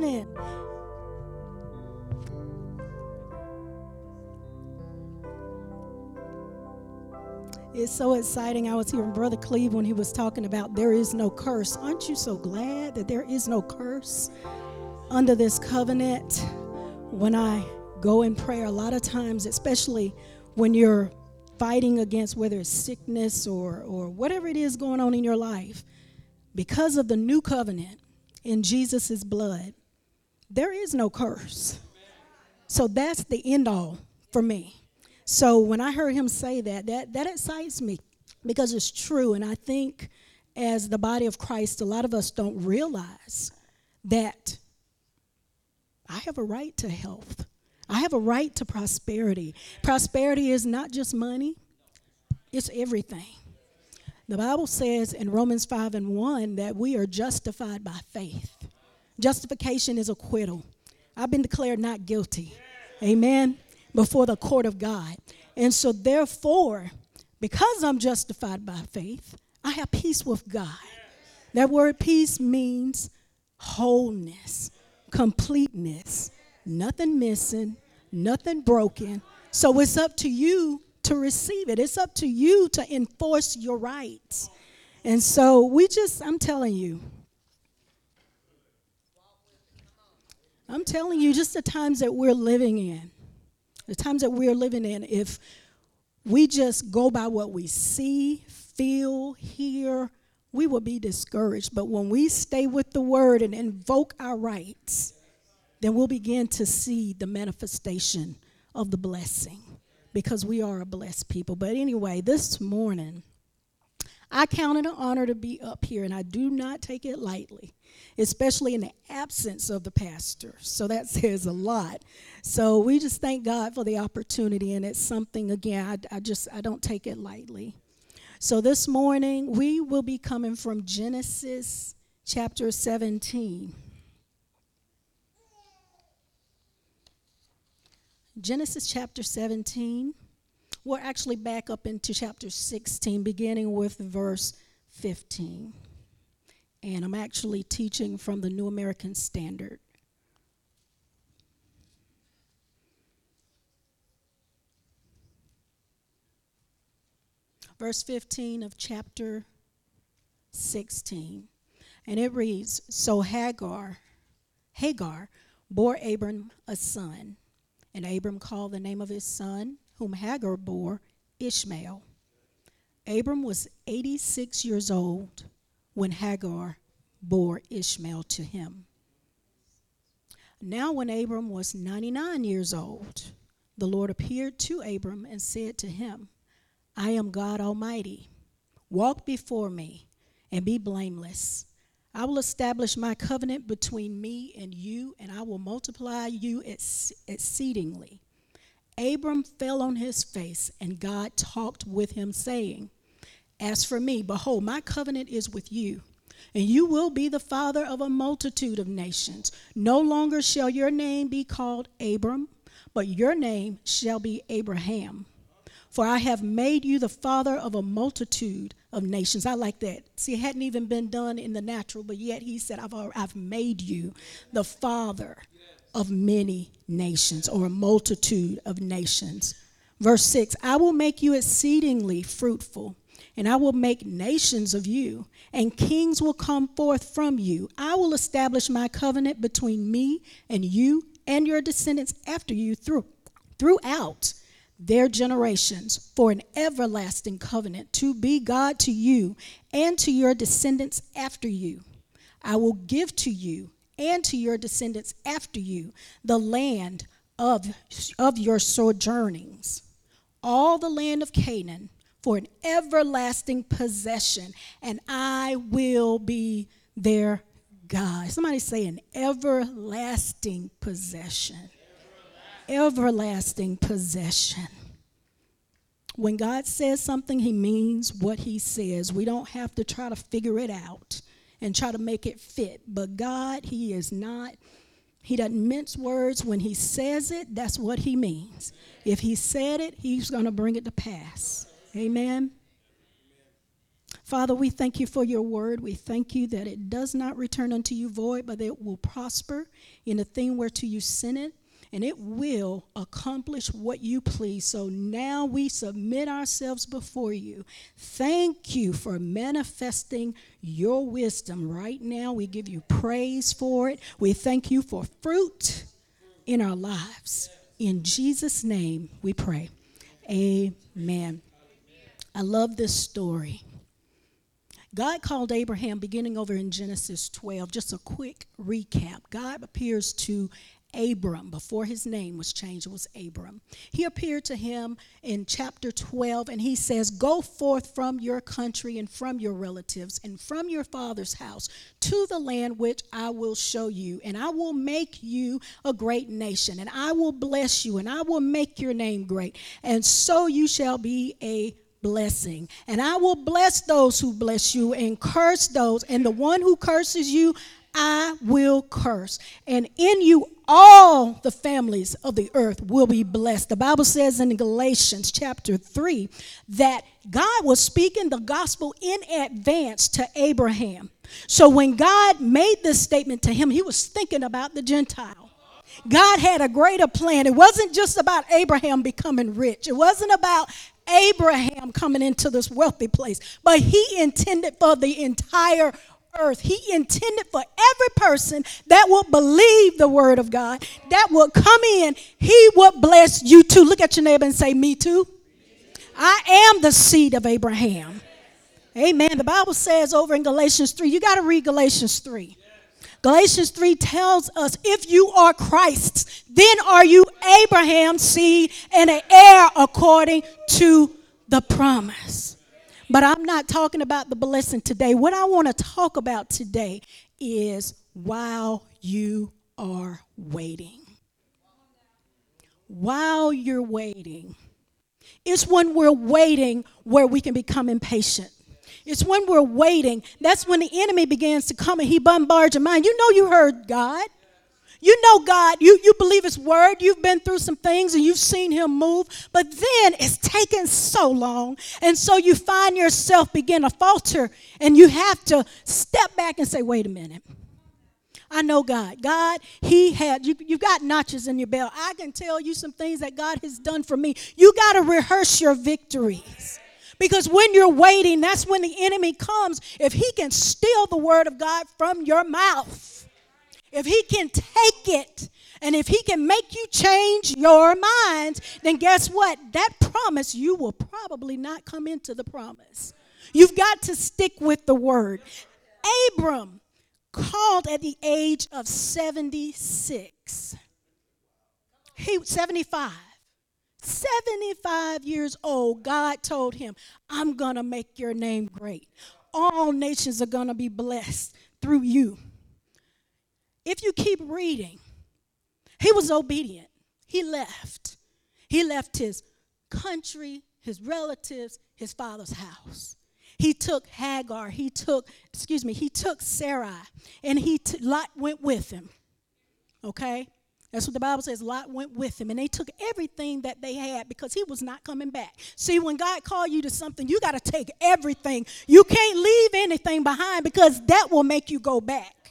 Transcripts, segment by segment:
morning. It's so exciting. I was hearing Brother Cleve when he was talking about there is no curse. Aren't you so glad that there is no curse under this covenant? When I go in prayer, a lot of times, especially when you're fighting against whether it's sickness or, or whatever it is going on in your life, because of the new covenant in Jesus' blood, there is no curse. So that's the end all for me. So when I heard him say that, that that excites me because it's true. And I think as the body of Christ, a lot of us don't realize that I have a right to health. I have a right to prosperity. Prosperity is not just money, it's everything. The Bible says in Romans 5 and 1 that we are justified by faith. Justification is acquittal. I've been declared not guilty. Amen before the court of God. And so, therefore, because I'm justified by faith, I have peace with God. That word peace means wholeness, completeness, nothing missing, nothing broken. So it's up to you to receive it, it's up to you to enforce your rights. And so we just, I'm telling you, I'm telling you, just the times that we're living in, the times that we're living in, if we just go by what we see, feel, hear, we will be discouraged. But when we stay with the word and invoke our rights, then we'll begin to see the manifestation of the blessing because we are a blessed people. But anyway, this morning, I count it an honor to be up here, and I do not take it lightly, especially in the absence of the pastor. So that says a lot. So we just thank God for the opportunity, and it's something, again, I, I just, I don't take it lightly. So this morning, we will be coming from Genesis chapter 17. Genesis chapter 17. We're actually back up into chapter 16, beginning with verse 15. And I'm actually teaching from the New American Standard. Verse 15 of chapter 16. And it reads So Hagar, Hagar bore Abram a son, and Abram called the name of his son whom Hagar bore, Ishmael. Abram was 86 years old when Hagar bore Ishmael to him. Now, when Abram was 99 years old, the Lord appeared to Abram and said to him, I am God Almighty. Walk before me and be blameless. I will establish my covenant between me and you, and I will multiply you exceedingly. Abram fell on his face, and God talked with him, saying, As for me, behold, my covenant is with you, and you will be the father of a multitude of nations. No longer shall your name be called Abram, but your name shall be Abraham. For I have made you the father of a multitude of nations. I like that. See, it hadn't even been done in the natural, but yet he said, I've, I've made you the father of many nations or a multitude of nations. Verse 6 I will make you exceedingly fruitful, and I will make nations of you, and kings will come forth from you. I will establish my covenant between me and you and your descendants after you through, throughout their generations for an everlasting covenant to be God to you and to your descendants after you. I will give to you and to your descendants after you the land of, of your sojournings, all the land of Canaan for an everlasting possession, and I will be their God. Somebody say an everlasting possession. Everlasting possession. When God says something, He means what He says. We don't have to try to figure it out and try to make it fit. But God, He is not, He doesn't mince words. When He says it, that's what He means. If He said it, He's going to bring it to pass. Amen. Father, we thank you for your word. We thank you that it does not return unto you void, but that it will prosper in the thing whereto you sent it, and it will accomplish what you please. So now we submit ourselves before you. Thank you for manifesting your wisdom right now. We give you praise for it. We thank you for fruit in our lives. In Jesus' name we pray. Amen. I love this story. God called Abraham, beginning over in Genesis 12, just a quick recap. God appears to Abram before his name was changed. It was Abram. He appeared to him in chapter 12 and he says, Go forth from your country and from your relatives and from your father's house to the land which I will show you, and I will make you a great nation, and I will bless you, and I will make your name great, and so you shall be a blessing. And I will bless those who bless you and curse those. And the one who curses you, I will curse. And in you, all the families of the earth will be blessed. The Bible says in Galatians chapter 3 that God was speaking the gospel in advance to Abraham. So when God made this statement to him, he was thinking about the Gentile. God had a greater plan. It wasn't just about Abraham becoming rich, it wasn't about Abraham coming into this wealthy place, but he intended for the entire earth. He intended for every person that will believe the word of God, that will come in, he will bless you too. Look at your neighbor and say, Me too. I am the seed of Abraham. Amen. The Bible says over in Galatians 3, you got to read Galatians 3. Galatians 3 tells us if you are Christ's, then are you Abraham's seed and an heir according to the promise. But I'm not talking about the blessing today. What I want to talk about today is while you are waiting. While you're waiting. It's when we're waiting where we can become impatient. It's when we're waiting. That's when the enemy begins to come and he bombards your mind. You know you heard God. You know God, you, you believe His word, you've been through some things and you've seen Him move, but then it's taken so long. And so you find yourself begin to falter and you have to step back and say, wait a minute. I know God. God, He had, you, You've got notches in your belt. I can tell you some things that God has done for me. You got to rehearse your victories. Because when you're waiting, that's when the enemy comes. If he can steal the word of God from your mouth, if he can take it and if he can make you change your mind, then guess what? That promise, you will probably not come into the promise. You've got to stick with the word. Abram called at the age of 76. He 75. 75 years old, God told him, I'm going to make your name great. All nations are going to be blessed through you. If you keep reading, he was obedient. He left. He left his country, his relatives, his father's house. He took Hagar. He took, excuse me, he took Sarai, and he t- Lot went with him. Okay, that's what the Bible says. Lot went with him, and they took everything that they had because he was not coming back. See, when God called you to something, you got to take everything. You can't leave anything behind because that will make you go back.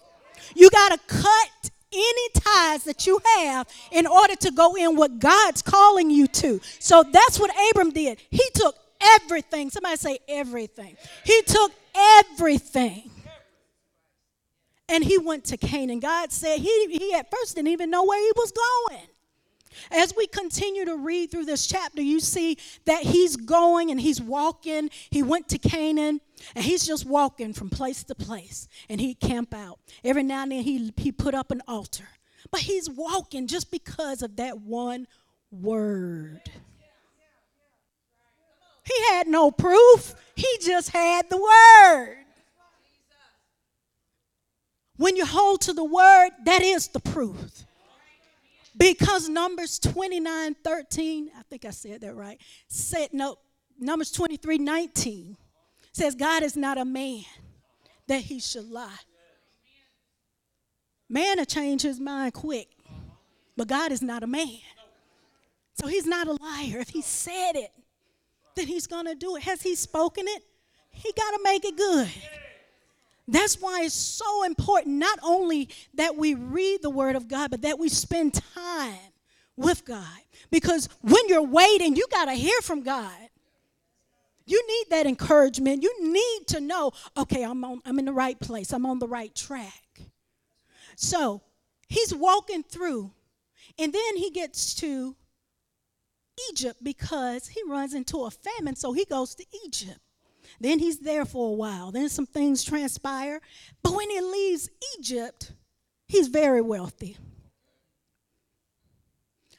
You got to cut any ties that you have in order to go in what God's calling you to. So that's what Abram did. He took everything. Somebody say everything. He took everything. And he went to Canaan. God said he, he at first didn't even know where he was going. As we continue to read through this chapter, you see that he's going and he's walking. He went to Canaan and he's just walking from place to place and he'd camp out. Every now and then he, he put up an altar. But he's walking just because of that one word. He had no proof, he just had the word. When you hold to the word, that is the proof. Because Numbers 29 13, I think I said that right, said, no, Numbers 23 19 says, God is not a man that he should lie. Man will change his mind quick, but God is not a man. So he's not a liar. If he said it, then he's going to do it. Has he spoken it? he got to make it good. That's why it's so important not only that we read the Word of God, but that we spend time with God. Because when you're waiting, you got to hear from God. You need that encouragement. You need to know, okay, I'm, on, I'm in the right place, I'm on the right track. So he's walking through, and then he gets to Egypt because he runs into a famine, so he goes to Egypt. Then he's there for a while. Then some things transpire. But when he leaves Egypt, he's very wealthy.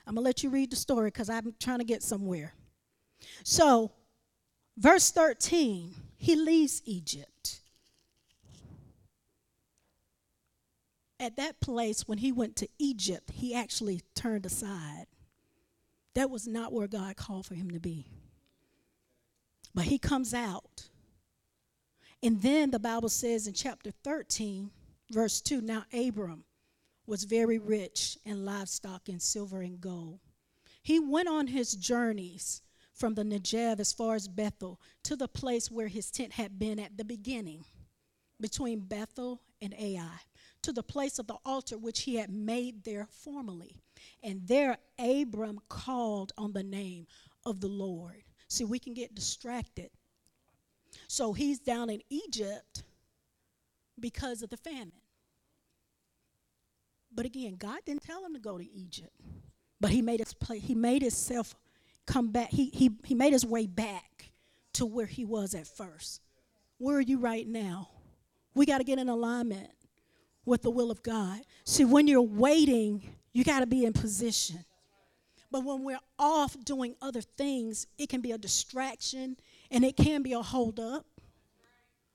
I'm going to let you read the story because I'm trying to get somewhere. So, verse 13, he leaves Egypt. At that place, when he went to Egypt, he actually turned aside. That was not where God called for him to be. But he comes out. And then the Bible says in chapter 13, verse 2 Now Abram was very rich in livestock and silver and gold. He went on his journeys from the Negev as far as Bethel to the place where his tent had been at the beginning, between Bethel and Ai, to the place of the altar which he had made there formerly. And there Abram called on the name of the Lord. See, we can get distracted. So he's down in Egypt because of the famine. But again, God didn't tell him to go to Egypt. But he made his he made himself come back. He, he, he made his way back to where he was at first. Where are you right now? We got to get in alignment with the will of God. See, when you're waiting, you got to be in position. But when we're off doing other things, it can be a distraction and it can be a holdup.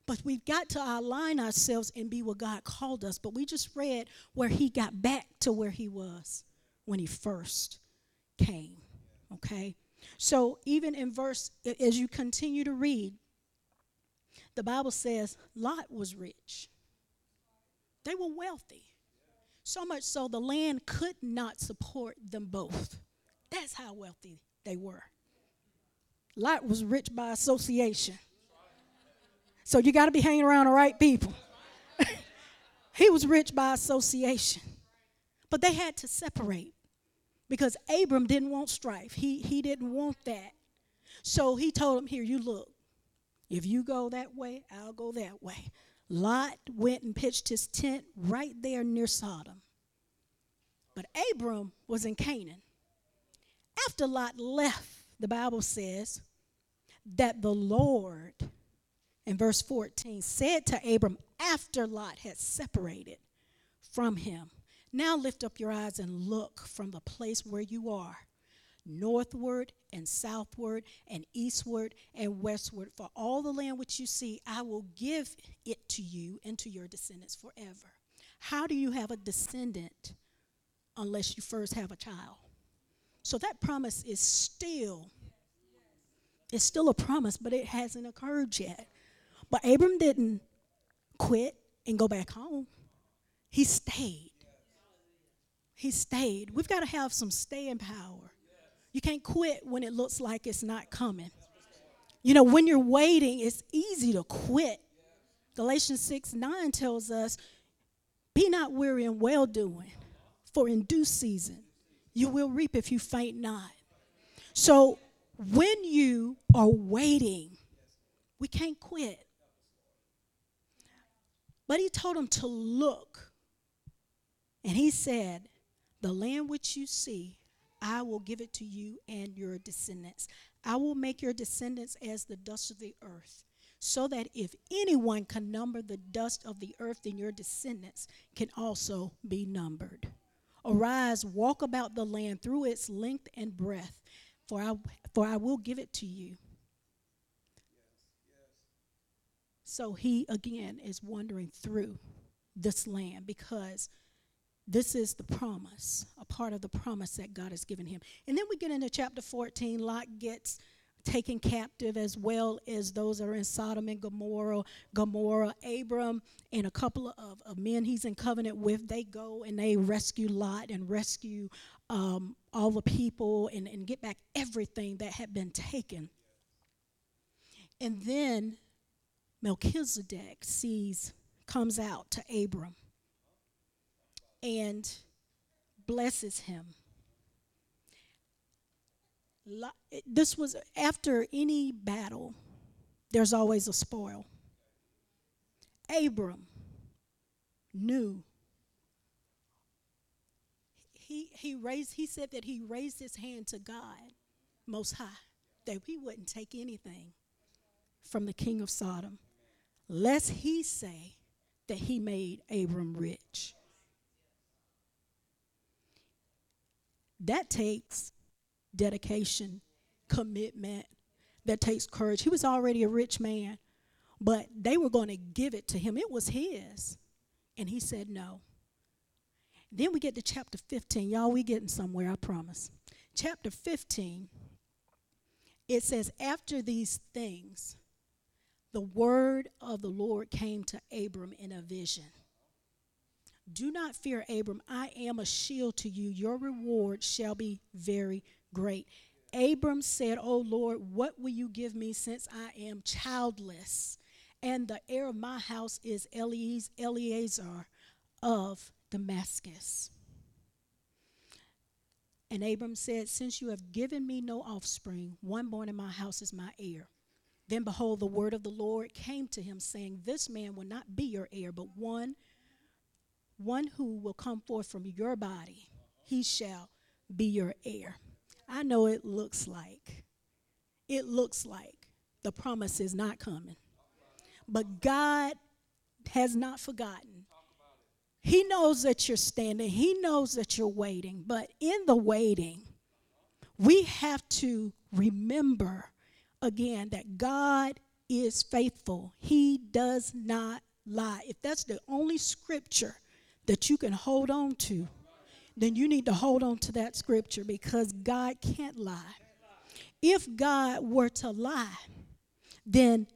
But we've got to align ourselves and be what God called us. But we just read where he got back to where he was when he first came. Okay? So even in verse, as you continue to read, the Bible says Lot was rich, they were wealthy. So much so the land could not support them both. That's how wealthy they were. Lot was rich by association. So you got to be hanging around the right people. he was rich by association. But they had to separate because Abram didn't want strife. He, he didn't want that. So he told him, Here, you look. If you go that way, I'll go that way. Lot went and pitched his tent right there near Sodom. But Abram was in Canaan. After Lot left, the Bible says that the Lord, in verse 14, said to Abram after Lot had separated from him, Now lift up your eyes and look from the place where you are, northward and southward and eastward and westward. For all the land which you see, I will give it to you and to your descendants forever. How do you have a descendant unless you first have a child? So that promise is still, it's still a promise, but it hasn't occurred yet. But Abram didn't quit and go back home. He stayed. He stayed. We've got to have some staying power. You can't quit when it looks like it's not coming. You know, when you're waiting, it's easy to quit. Galatians 6 9 tells us, Be not weary in well doing, for in due season you will reap if you faint not. So when you are waiting, we can't quit. But he told him to look. And he said, The land which you see, I will give it to you and your descendants. I will make your descendants as the dust of the earth, so that if anyone can number the dust of the earth, then your descendants can also be numbered. Arise, walk about the land through its length and breadth, for I, for I will give it to you. So he again is wandering through this land because this is the promise, a part of the promise that God has given him. And then we get into chapter 14. Lot gets taken captive as well as those that are in Sodom and Gomorrah. Gomorrah, Abram and a couple of, of men he's in covenant with, they go and they rescue Lot and rescue um, all the people and, and get back everything that had been taken. And then Melchizedek sees, comes out to Abram and blesses him. This was after any battle, there's always a spoil. Abram knew he, he raised he said that he raised his hand to God most high that he wouldn't take anything from the king of Sodom lest he say that he made Abram rich. That takes dedication, commitment, that takes courage. He was already a rich man, but they were going to give it to him. It was his. And he said no. Then we get to chapter 15. Y'all, we getting somewhere, I promise. Chapter 15, it says, After these things, the word of the Lord came to Abram in a vision. Do not fear, Abram. I am a shield to you. Your reward shall be very great. Abram said, O Lord, what will you give me since I am childless? And the heir of my house is Eliezer of Damascus. And Abram said, Since you have given me no offspring, one born in my house is my heir. Then behold, the word of the Lord came to him, saying, This man will not be your heir, but one, one who will come forth from your body, he shall be your heir. I know it looks like, it looks like the promise is not coming. But God has not forgotten. He knows that you're standing, He knows that you're waiting. But in the waiting, we have to remember again that God is faithful. He does not lie. If that's the only scripture that you can hold on to, then you need to hold on to that scripture because God can't lie. If God were to lie, then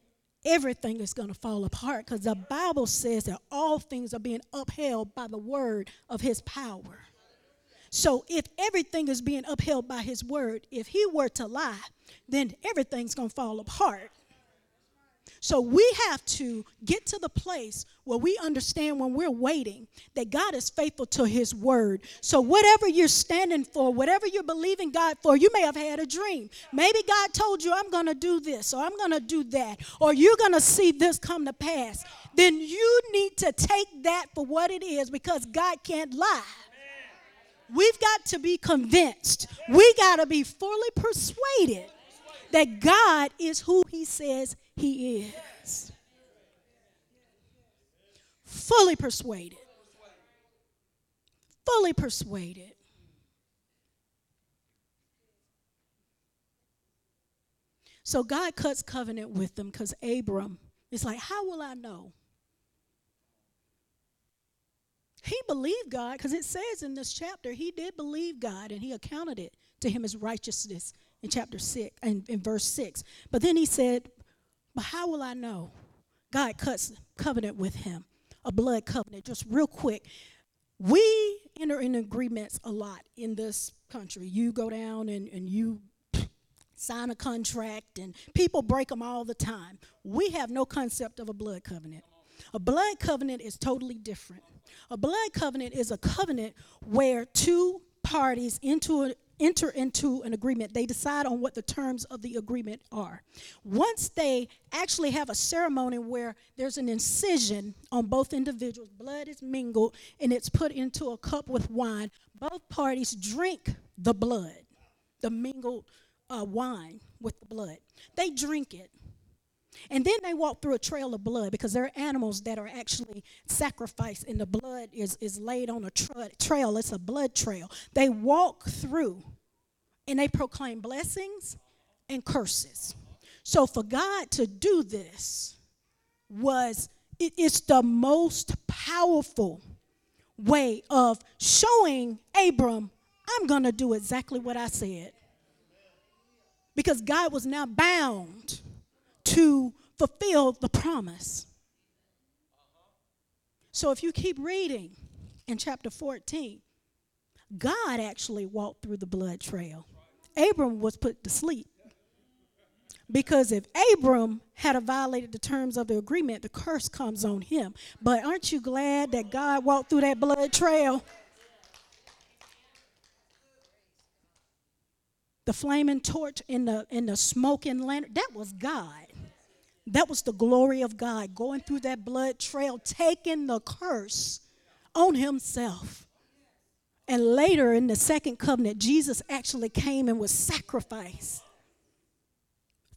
everything is going to fall apart because the Bible says that all things are being upheld by the word of his power. So if everything is being upheld by his word, if he were to lie, then everything's going to fall apart. So we have to get to the place where we understand when we're waiting that God is faithful to his word. So whatever you're standing for, whatever you're believing God for, you may have had a dream. Maybe God told you, I'm going to do this, or I'm going to do that, or you're going to see this come to pass. Then you need to take that for what it is because God can't lie. We've got to be convinced. We got to be fully persuaded that God is who he says he is. Fully persuaded. Fully persuaded. So God cuts covenant with them because Abram is like, How will I know? He believed God because it says in this chapter he did believe God and he accounted it to him as righteousness in chapter 6 and in verse 6. But then he said, But how will I know? God cuts covenant with him, a blood covenant. Just real quick. We enter in agreements a lot in this country. You go down and, and you sign a contract, and people break them all the time. We have no concept of a blood covenant. A blood covenant is totally different. A blood covenant is a covenant where two parties into a, enter into an agreement. They decide on what the terms of the agreement are. Once they actually have a ceremony where there's an incision on both individuals, blood is mingled and it's put into a cup with wine, both parties drink the blood, the mingled uh, wine with the blood. They drink it. And then they walk through a trail of blood because there are animals that are actually sacrificed and the blood is, is laid on a tra- trail. It's a blood trail. They walk through and they proclaim blessings and curses. So for God to do this was it is the most powerful way of showing Abram, I'm going to do exactly what I said. Because God was now bound to fulfill the promise. So if you keep reading in chapter 14, God actually walked through the blood trail. Abram was put to sleep. Because if Abram had violated the terms of the agreement, the curse comes on him. But aren't you glad that God walked through that blood trail? The flaming torch in the in the smoking lantern, that was God. That was the glory of God going through that blood trail, taking the curse on himself. And later in the second covenant, Jesus actually came and was sacrificed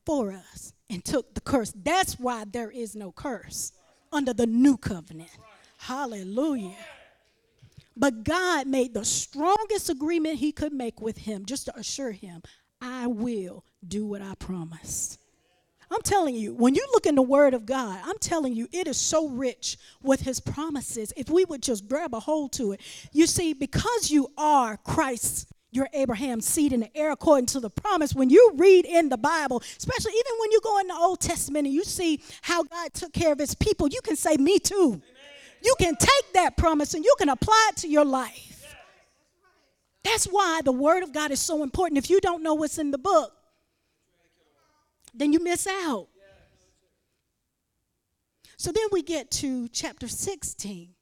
for us and took the curse. That's why there is no curse under the new covenant. Hallelujah. But God made the strongest agreement he could make with him just to assure him, I will do what I promised. I'm telling you, when you look in the Word of God, I'm telling you, it is so rich with His promises. If we would just grab a hold to it, you see, because you are Christ's you're Abraham's seed in the heir according to the promise. When you read in the Bible, especially even when you go in the Old Testament and you see how God took care of his people, you can say, Me too. Amen. You can take that promise and you can apply it to your life. That's why the Word of God is so important. If you don't know what's in the book, then you miss out. So then we get to chapter 16.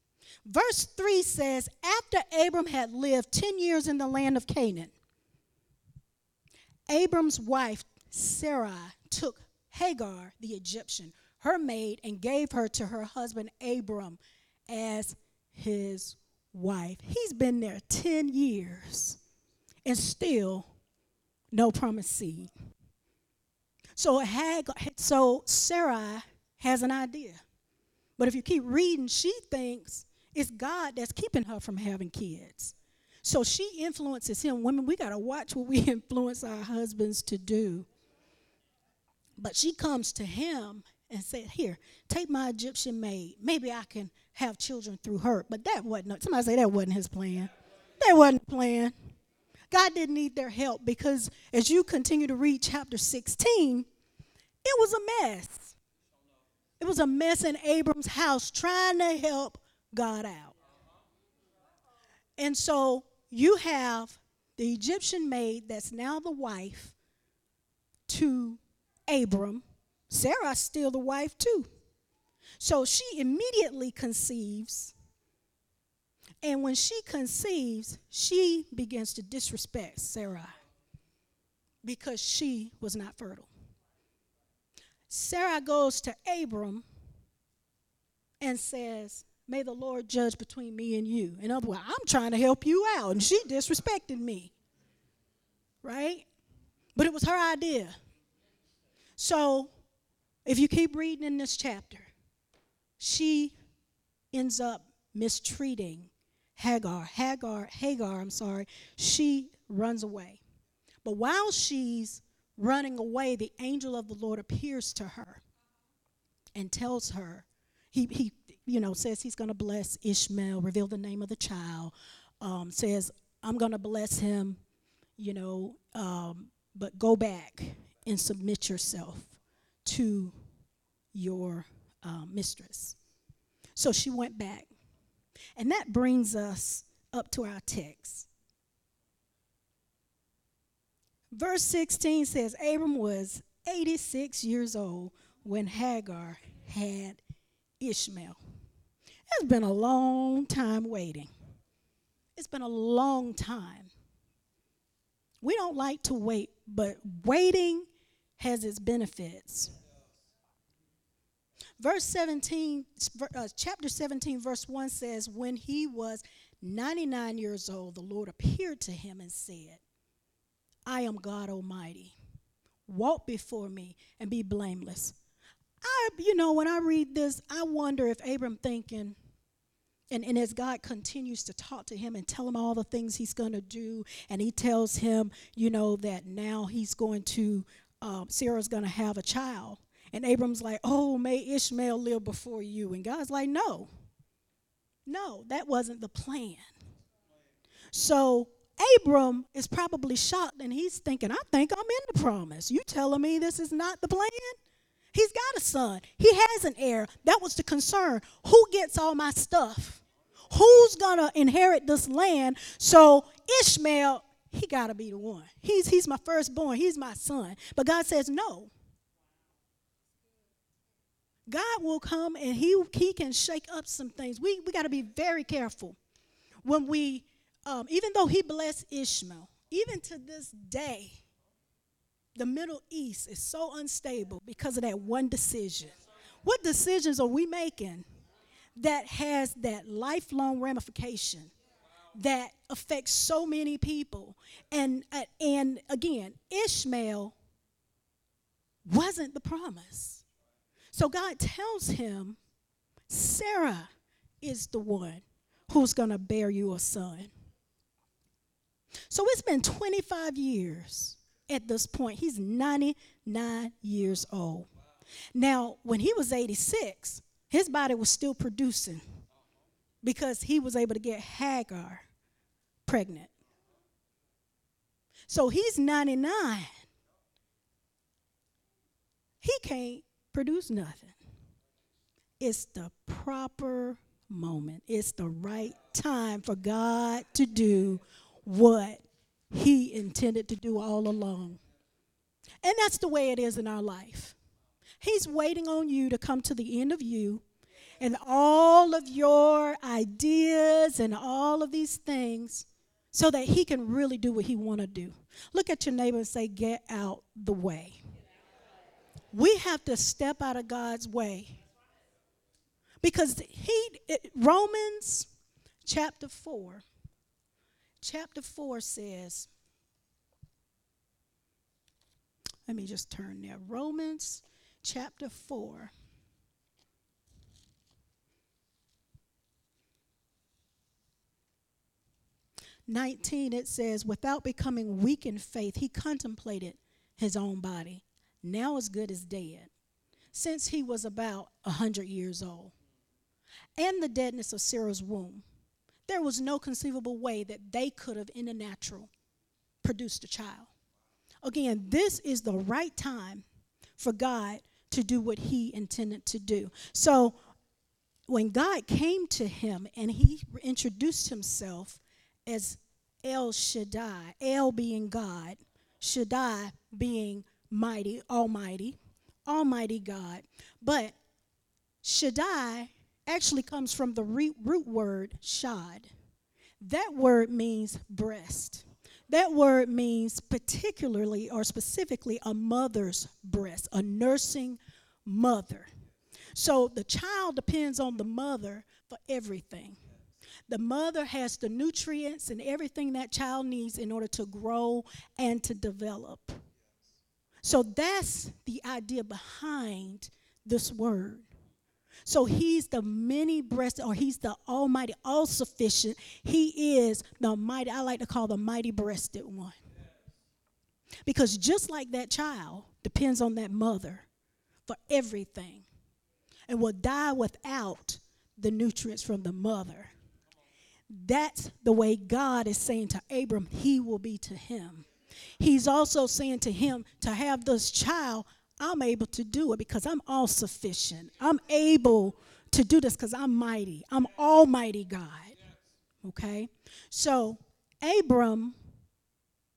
Verse 3 says, After Abram had lived 10 years in the land of Canaan, Abram's wife, Sarai, took Hagar, the Egyptian, her maid, and gave her to her husband Abram as his wife. He's been there 10 years and still no promised seed. So Hagar, so Sarai has an idea. But if you keep reading, she thinks it's God that's keeping her from having kids. So she influences him. Women, we got to watch what we influence our husbands to do. But she comes to him and said, Here, take my Egyptian maid. Maybe I can have children through her. But that wasn't, somebody say that wasn't his plan. That wasn't the plan. God didn't need their help because as you continue to read chapter 16, it was a mess. It was a mess in Abram's house trying to help God out. And so you have the Egyptian maid that's now the wife to Abram. Sarah's still the wife too. So she immediately conceives. And when she conceives, she begins to disrespect Sarah because she was not fertile. Sarah goes to Abram and says, May the Lord judge between me and you. In other words, I'm trying to help you out, and she disrespected me. Right? But it was her idea. So, if you keep reading in this chapter, she ends up mistreating Hagar. Hagar, Hagar, I'm sorry, she runs away. But while she's running away, the angel of the Lord appears to her and tells her, he, he you know, says he's going to bless Ishmael, reveal the name of the child, um, says, I'm going to bless him, you know, um, but go back and submit yourself to your uh, mistress. So she went back. And that brings us up to our text. Verse 16 says Abram was 86 years old when Hagar had Ishmael. It's been a long time waiting. It's been a long time. We don't like to wait, but waiting has its benefits. Verse 17, uh, chapter 17, verse 1 says, When he was 99 years old, the Lord appeared to him and said, I am God Almighty. Walk before me and be blameless. I, you know, when I read this, I wonder if Abram thinking, and, and as God continues to talk to him and tell him all the things he's going to do, and he tells him, you know, that now he's going to, um, Sarah's going to have a child. And Abram's like, oh, may Ishmael live before you. And God's like, no, no, that wasn't the plan. So Abram is probably shocked and he's thinking, I think I'm in the promise. You telling me this is not the plan? He's got a son. He has an heir. That was the concern. Who gets all my stuff? Who's going to inherit this land? So Ishmael, he got to be the one. He's, he's my firstborn. He's my son. But God says, no. God will come and he, he can shake up some things. We, we got to be very careful when we, um, even though he blessed Ishmael, even to this day, the Middle East is so unstable because of that one decision. What decisions are we making that has that lifelong ramification that affects so many people? And uh, and again, Ishmael wasn't the promise. So God tells him, Sarah is the one who's going to bear you a son. So it's been 25 years at this point. He's 99 years old. Now, when he was 86, his body was still producing because he was able to get Hagar pregnant. So he's 99. He can't produce nothing. It's the proper moment, it's the right time for God to do what he intended to do all along. And that's the way it is in our life. He's waiting on you to come to the end of you and all of your ideas and all of these things so that he can really do what he want to do. Look at your neighbor and say get out the way. We have to step out of God's way. Because he Romans chapter 4 chapter 4 says, let me just turn there. Romans chapter 4. Nineteen, it says, without becoming weak in faith, he contemplated his own body, now as good as dead, since he was about a hundred years old, and the deadness of Sarah's womb there was no conceivable way that they could have, in the natural, produced a child. Again, this is the right time for God to do what He intended to do. So, when God came to him and He introduced Himself as El Shaddai, El being God, Shaddai being mighty, almighty, almighty God. But Shaddai actually comes from the root word shad. That word means breast. That word means particularly or specifically a mother's breast, a nursing mother. So the child depends on the mother for everything. The mother has the nutrients and everything that child needs in order to grow and to develop. So that's the idea behind this word. So he's the many breasted, or he's the almighty, all sufficient. He is the mighty, I like to call the mighty breasted one. Because just like that child depends on that mother for everything and will die without the nutrients from the mother. That's the way God is saying to Abram, he will be to him. He's also saying to him to have this child I'm able to do it because I'm all sufficient. I'm able to do this because I'm mighty. I'm Almighty God. Okay? So, Abram,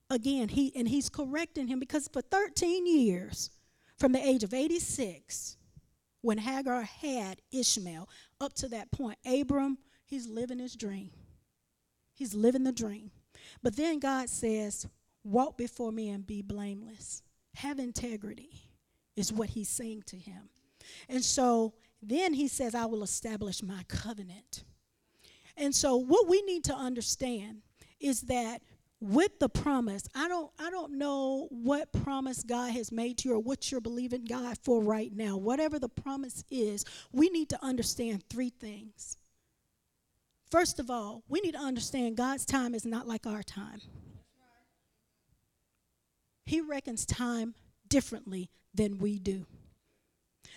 again, he and he's correcting him because for 13 years, from the age of 86, when Hagar had Ishmael, up to that point, Abram, he's living his dream. He's living the dream. But then God says, Walk before me and be blameless, have integrity is what he's saying to him. And so then he says, I will establish my covenant. And so what we need to understand is that with the promise, I don't I don't know what promise God has made to you or what you're believing God for right now. Whatever the promise is, we need to understand three things. First of all, we need to understand God's time is not like our time. He reckons time differently than we do.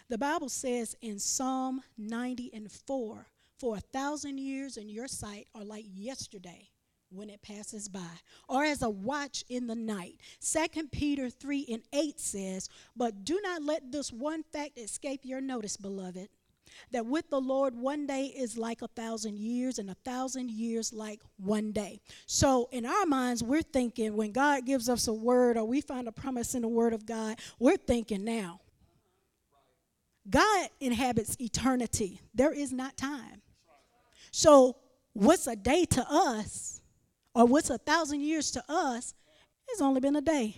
The Bible says in Psalm 90 and 4 For a thousand years in your sight are like yesterday when it passes by, or as a watch in the night. Second Peter 3 and 8 says, But do not let this one fact escape your notice, beloved that with the Lord, one day is like a thousand years, and a thousand years like one day. So, in our minds, we're thinking when God gives us a word or we find a promise in the word of God, we're thinking now. God inhabits eternity. There is not time. So, what's a day to us, or what's a thousand years to us, it's only been a day.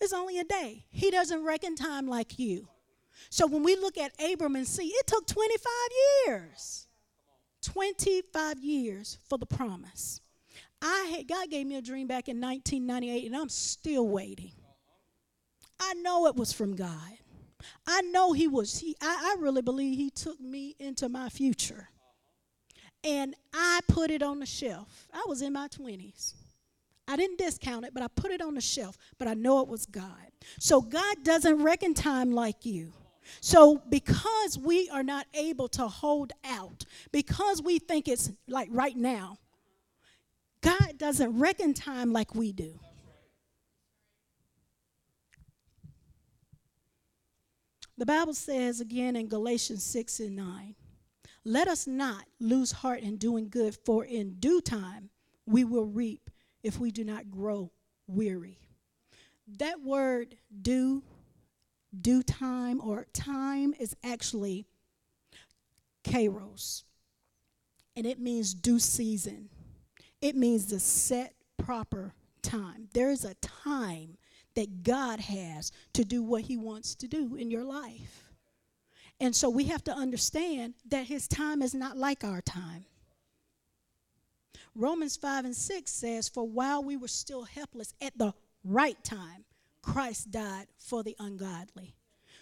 It's only a day. He doesn't reckon time like you. So, when we look at Abram and see, it took 25 years. 25 years for the promise. I had, God gave me a dream back in 1998, and I'm still waiting. I know it was from God. I know He was. He. I, I really believe He took me into my future, and I put it on the shelf. I was in my 20s. I didn't discount it, but I put it on the shelf. But I know it was God. So God doesn't reckon time like you. So, because we are not able to hold out, because we think it's like right now, God doesn't reckon time like we do. The Bible says again in Galatians 6 and 9, let us not lose heart in doing good, for in due time we will reap if we do not grow weary. That word due due time or time is actually kairos, and it means due season. It means the set proper time. There is a time that God has to do what He wants to do in your life. And so we have to understand that His time is not like our time. Romans 5 and 6 says, For while we were still helpless at the right time, Christ died for the ungodly.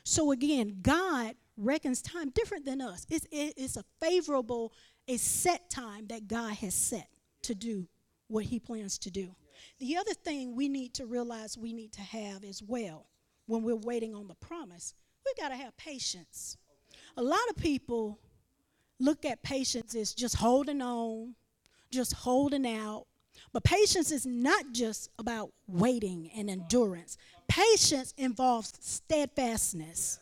So again, God reckons time different than us. It's, it's a favorable, a set time that God has set to do what he plans to do. The other thing we need to realize we need to have as well when we're waiting on the promise, we've got to have patience. A lot of people look at patience as just holding on, just holding out, but patience is not just about waiting and endurance. Patience involves steadfastness,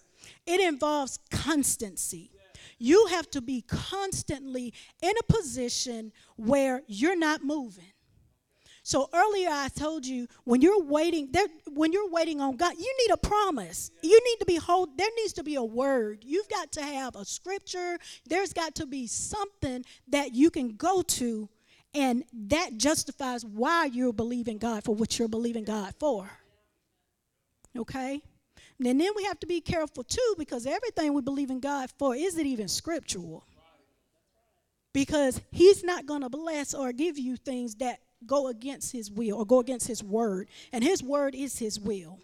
it involves constancy. You have to be constantly in a position where you're not moving. So earlier I told you when you're waiting there when you're waiting on God, you need a promise. You need to be hold there needs to be a word. You've got to have a scripture. There's got to be something that you can go to and that justifies why you're believing God for what you're believing God for. Okay? And then we have to be careful too because everything we believe in God for is it even scriptural. Because He's not going to bless or give you things that go against His will or go against His word. And His word is His will.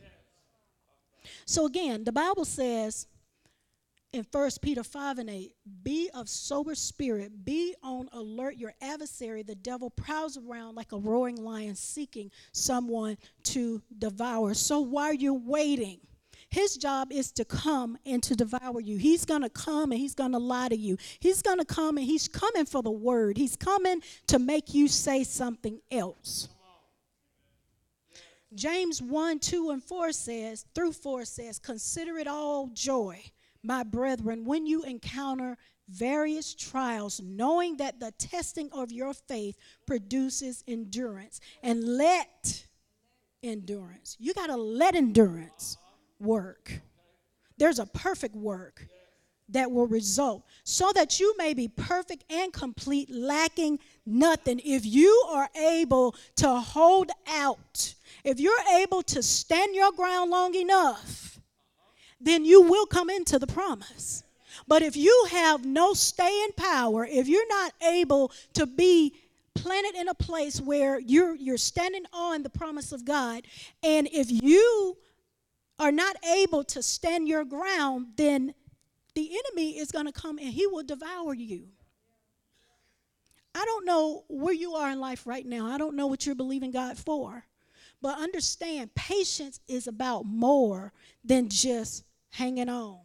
So again, the Bible says, in 1 Peter 5 and 8, be of sober spirit, be on alert. Your adversary, the devil, prowls around like a roaring lion seeking someone to devour. So while you're waiting, his job is to come and to devour you. He's going to come and he's going to lie to you. He's going to come and he's coming for the word. He's coming to make you say something else. James 1, 2, and 4 says, through 4 says, Consider it all joy my brethren, when you encounter various trials, knowing that the testing of your faith produces endurance. And let endurance, you got to let endurance work. There's a perfect work that will result so that you may be perfect and complete, lacking nothing. If you are able to hold out, if you're able to stand your ground long enough, then you will come into the promise. But if you have no staying power, if you're not able to be planted in a place where you're you're standing on the promise of God, and if you are not able to stand your ground, then the enemy is going to come and he will devour you. I don't know where you are in life right now. I don't know what you're believing God for. But understand, patience is about more than just hanging on.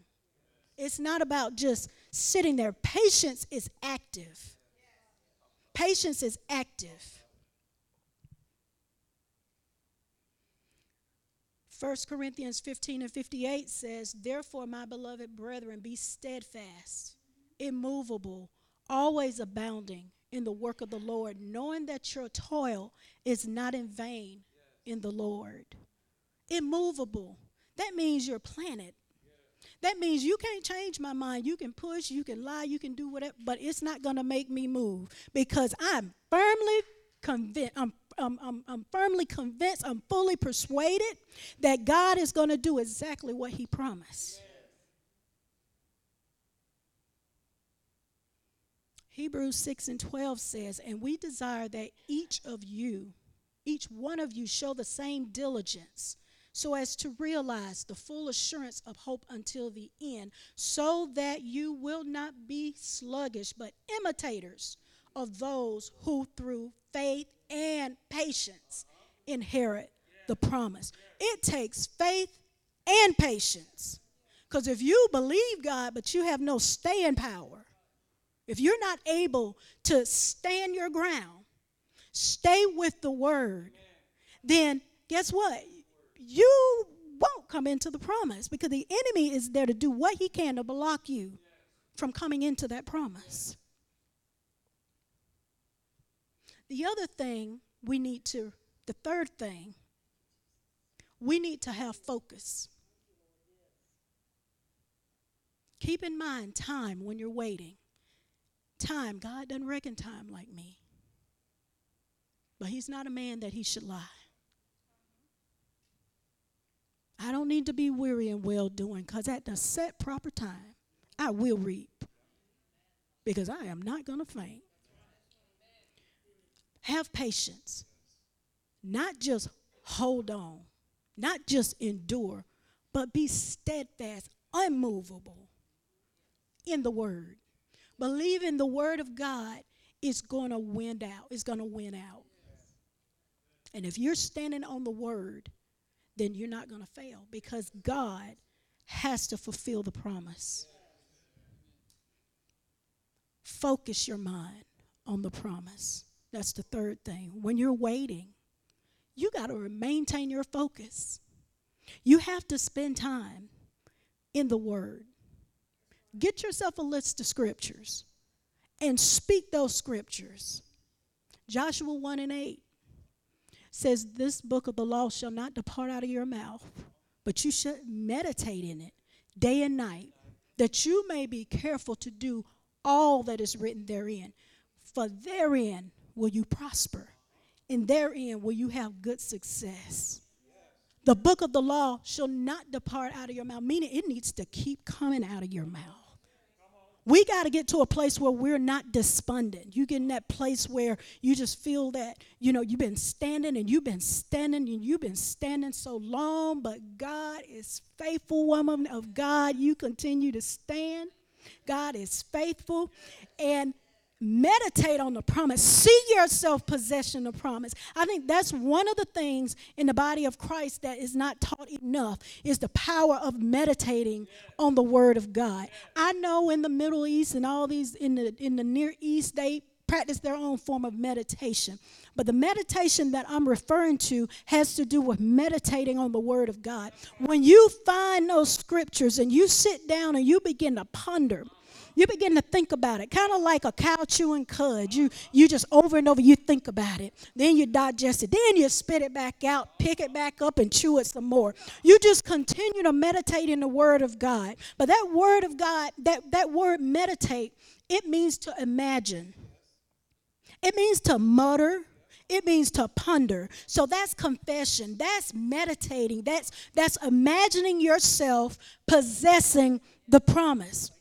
It's not about just sitting there. Patience is active. Patience is active. 1 Corinthians 15 and 58 says, Therefore, my beloved brethren, be steadfast, immovable, always abounding in the work of the Lord, knowing that your toil is not in vain in the Lord. Immovable. That means you're planted That means you can't change my mind. You can push, you can lie, you can do whatever, but it's not going to make me move because I'm firmly convinced. I'm, I'm, I'm, I'm firmly convinced, I'm fully persuaded that God is going to do exactly what He promised. Hebrews 6 and 12 says, And we desire that each of you, each one of you, show the same diligence so as to realize the full assurance of hope until the end, so that you will not be sluggish, but imitators of those who through faith and patience inherit the promise. It takes faith and patience. Because if you believe God, but you have no staying power, if you're not able to stand your ground, stay with the word, then guess what? you won't come into the promise because the enemy is there to do what he can to block you from coming into that promise. The other thing we need to, the third thing, we need to have focus. Keep in mind time when you're waiting. Time, God doesn't reckon time like me. But He's not a man that He should lie. I don't need to be weary and well doing because at the set proper time, I will reap because I am not going to faint. Have patience. Not just hold on, not just endure, but be steadfast, unmovable in the word. Believe in the word of God is going to win out. It's going to win out. And if you're standing on the word, then you're not going to fail because God has to fulfill the promise. Focus your mind on the promise. That's the third thing. When you're waiting, you got to maintain your focus. You have to spend time in the Word. Get yourself a list of scriptures and speak those scriptures. Joshua 1 and 8 says, This book of the law shall not depart out of your mouth, but you should meditate in it day and night, that you may be careful to do all that is written therein. For therein will you prosper, and therein will you have good success. The book of the law shall not depart out of your mouth, meaning it needs to keep coming out of your mouth. We got to get to a place where we're not despondent. You get in that place where you just feel that, you know, you've been standing and you've been standing and you've been standing so long, but God is faithful, woman of God. You continue to stand. God is faithful. And meditate on the promise. See yourself possessing the promise. I think that's one of the things in the body of christ that is not taught enough is the power of meditating on the word of god. I know in the middle east and all these in the in the near east they practice their own form of meditation. But the meditation that I'm referring to has to do with meditating on the Word of God. When you find those scriptures and you sit down and you begin to ponder, you begin to think about it, kind of like a cow chewing cud. You you just over and over you think about it, then you digest it, then you spit it back out, pick it back up, and chew it some more. You just continue to meditate in the Word of God. But that Word of God, that that word meditate, it means to imagine. It means to mutter it means to ponder so that's confession that's meditating that's that's imagining yourself possessing the promise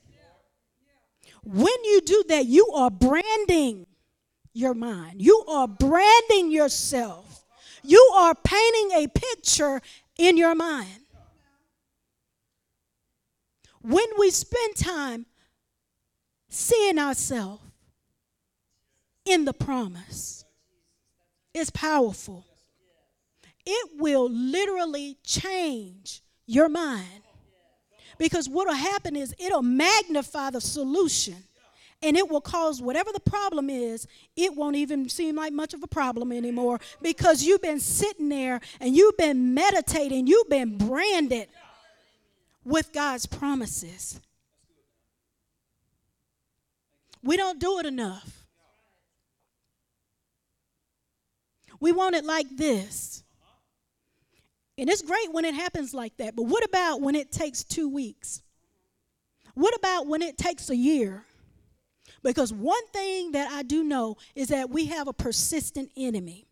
when you do that, you are branding your mind, you are branding yourself, you are painting a picture in your mind. When we spend time seeing ourselves in the promise, it's powerful. It will literally change your mind. Because what will happen is it'll magnify the solution and it will cause whatever the problem is, it won't even seem like much of a problem anymore because you've been sitting there and you've been meditating, you've been branded with God's promises. We don't do it enough. We want it like this. And it's great when it happens like that. But what about when it takes two weeks What about when it takes a year? Because one thing that I do know is that we have a persistent enemy.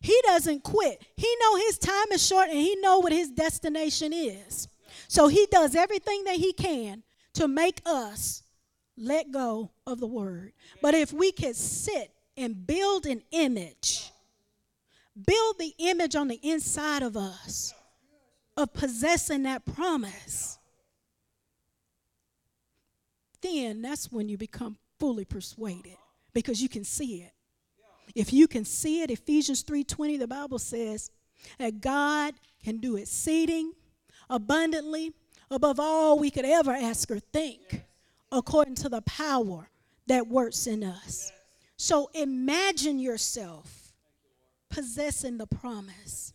He doesn't quit. He know his time is short and he know what his destination is. So he does everything that he can to make us let go of the word. But if we could sit and build an image, build the image on the inside of us of possessing that promise, then that's when you become fully persuaded because you can see it. If you can see it, Ephesians 3:20, the Bible says that God can do exceeding abundantly above all we could ever ask or think, according to the power that works in us. So imagine yourself possessing the promise.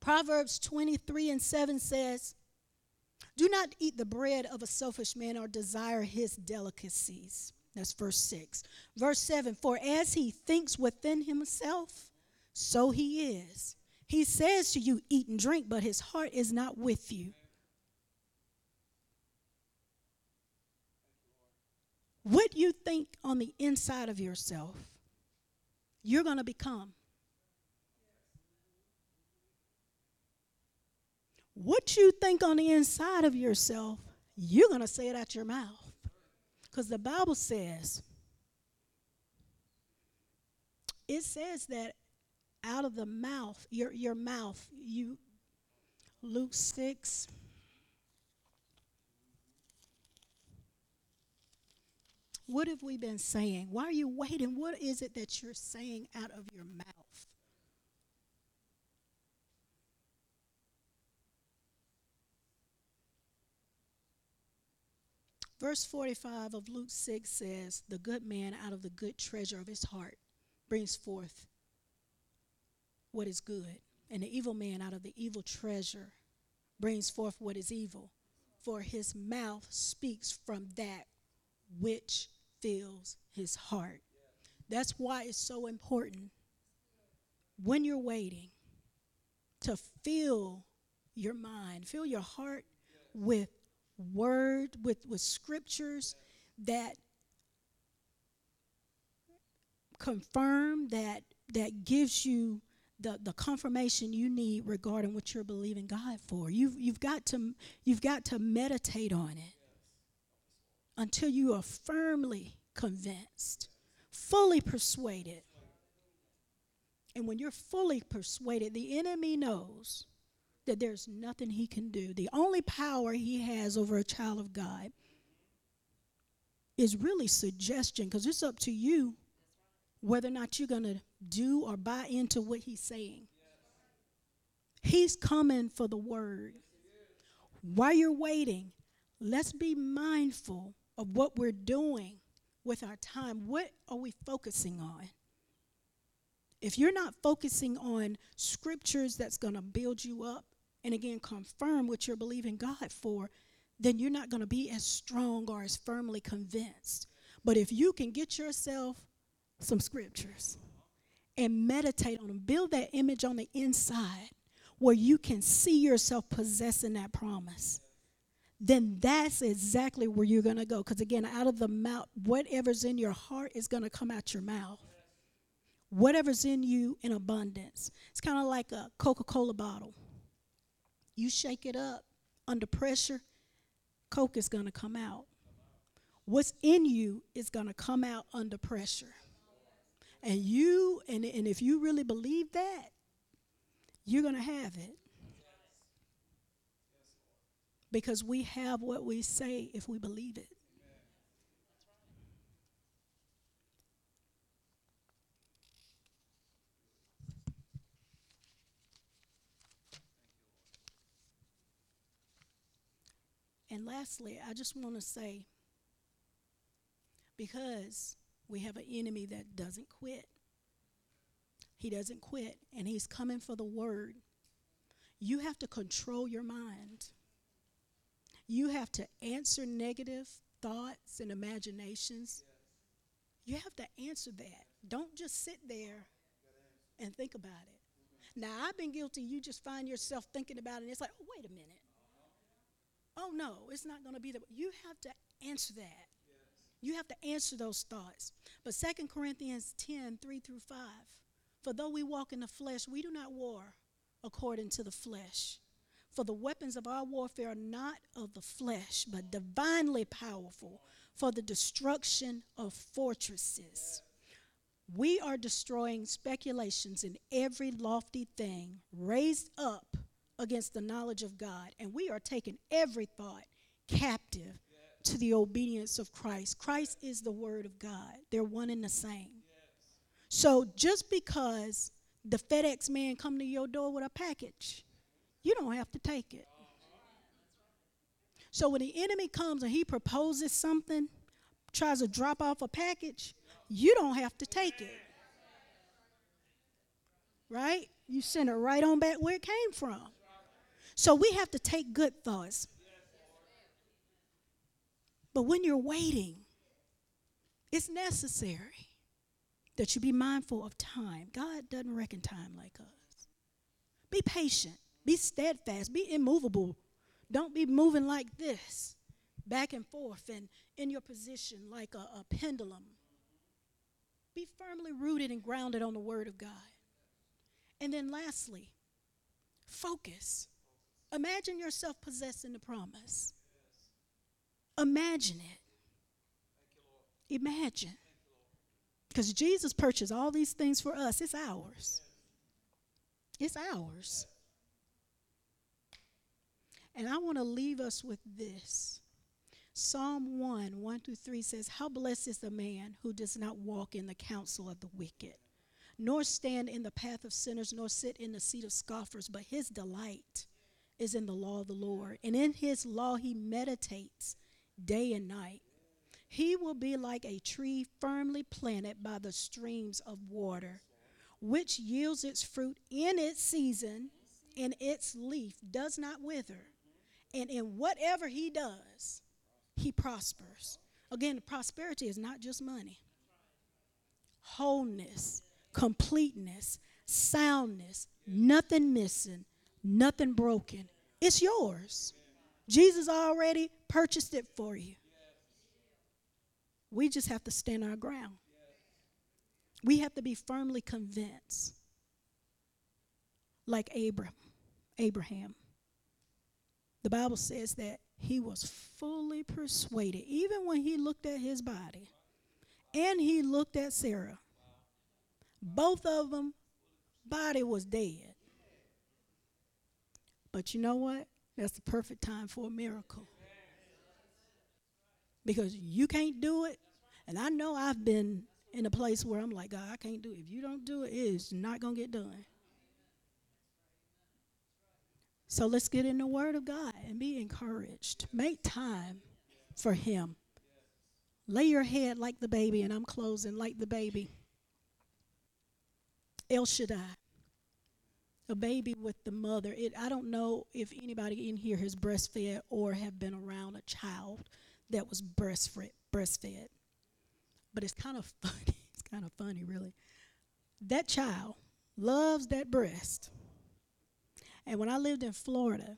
Proverbs 23 and 7 says, Do not eat the bread of a selfish man or desire his delicacies. That's verse 6. Verse 7 For as he thinks within himself, so he is. He says to you, Eat and drink, but his heart is not with you. What you think on the inside of yourself, you're going to become. What you think on the inside of yourself, you're going to say it out your mouth. Because the Bible says, it says that out of the mouth, your, your mouth, you, Luke 6, What have we been saying? Why are you waiting? What is it that you're saying out of your mouth? Verse 45 of Luke 6 says, The good man out of the good treasure of his heart brings forth what is good, and the evil man out of the evil treasure brings forth what is evil. For his mouth speaks from that which fills his heart. That's why it's so important when you're waiting to fill your mind, fill your heart with word, with, with scriptures that confirm that that gives you the, the confirmation you need regarding what you're believing God for. You've, you've, got to, you've got to meditate on it until you are firmly convinced, fully persuaded. And when you're fully persuaded, the enemy knows that there's nothing he can do. The only power he has over a child of God is really suggestion because it's up to you whether or not you're going to do or buy into what he's saying. He's coming for the word. While you're waiting, let's be mindful of what we're doing with our time. What are we focusing on? If you're not focusing on scriptures that's going to build you up and again confirm what you're believing God for, then you're not going to be as strong or as firmly convinced. But if you can get yourself some scriptures and meditate on them, build that image on the inside where you can see yourself possessing that promise then that's exactly where you're going to go. Because again, out of the mouth, whatever's in your heart is going to come out your mouth. Whatever's in you in abundance. It's kind of like a Coca Cola bottle. You shake it up under pressure, Coke is going to come out. What's in you is going to come out under pressure. And you, and, and if you really believe that, you're going to have it because we have what we say if we believe it. And lastly, I just want to say because we have an enemy that doesn't quit, he doesn't quit, and he's coming for the word. You have to control your mind. You have to answer negative thoughts and imaginations. You have to answer that. Don't just sit there and think about it. Now, I've been guilty. You just find yourself thinking about it, and it's like, oh, wait a minute. Oh no, it's not going to be that. you have to answer that. You have to answer those thoughts. But Second Corinthians 10, 3 through 5. For though we walk in the flesh, we do not war according to the flesh. For the weapons of our warfare are not of the flesh, but divinely powerful for the destruction of fortresses. We are destroying speculations in every lofty thing raised up against the knowledge of God, and we are taking every thought captive to the obedience of Christ. Christ is the Word of God, they're one and the same. So just because the FedEx man come to your door with a package, you don't have to take it. So when the enemy comes and he proposes something, tries to drop off a package, you don't have to take it. Right? You send it right on back where it came from. So we have to take good thoughts. But when you're waiting, it's necessary that you be mindful of time. God doesn't reckon time like us. Be patient, be steadfast, be immovable. Don't be moving like this, back and forth, and in your position like a, a pendulum. Be firmly rooted and grounded on the Word of God. And then, lastly, focus. Imagine yourself possessing the promise. Imagine it. Imagine. Because Jesus purchased all these things for us. It's ours. It's ours. And I want to leave us with this. Psalm 1 1 through 3 says, How blessed is the man who does not walk in the counsel of the wicked, nor stand in the path of sinners, nor sit in the seat of scoffers, but his delight is in the law of the Lord. And in his law he meditates day and night. He will be like a tree firmly planted by the streams of water, which yields its fruit in its season, and its leaf does not wither. And in whatever he does, he prospers. Again, prosperity is not just money, wholeness, completeness, soundness, nothing missing, nothing broken. It's yours. Jesus already purchased it for you. We just have to stand our ground. We have to be firmly convinced, like Abram, Abraham. The Bible says that he was fully persuaded, even when he looked at his body and he looked at Sarah. Both of them, body was dead. But you know what? That's the perfect time for a miracle. Because you can't do it. And I know I've been in a place where I'm like, God, I can't do it. If you don't do it, it's not going to get done. So let's get in the Word of God and be encouraged. Make time for Him. Lay your head like the baby, and I'm closing like the baby. El Shaddai a baby with the mother. It, I don't know if anybody in here has breastfed or have been around a child that was breastfed. breastfed. But it's kind of funny. It's kind of funny, really. That child loves that breast. And when I lived in Florida,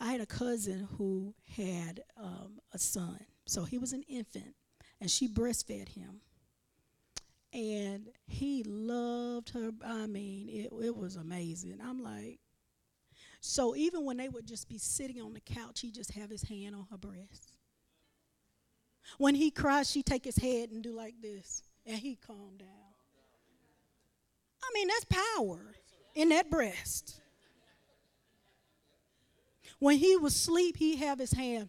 I had a cousin who had um, a son. So he was an infant, and she breastfed him and he loved her. I mean, it, it was amazing. I'm like, so even when they would just be sitting on the couch, he just have his hand on her breast. When he cries, she take his head and do like this, and he calm down. I mean, that's power in that breast. When he was asleep, he have his hand.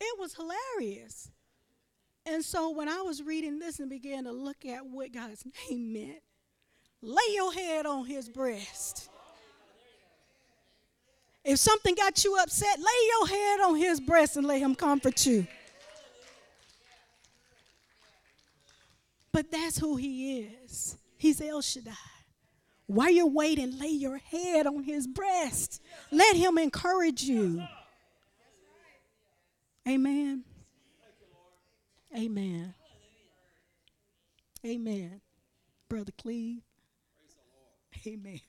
It was hilarious. And so when I was reading this and began to look at what God's name meant, lay your head on his breast. If something got you upset, lay your head on his breast and let him comfort you. But that's who he is. He's El Shaddai. While you're waiting, lay your head on his breast. Let him encourage you. Amen. Amen. Amen. Brother Cleve. Amen.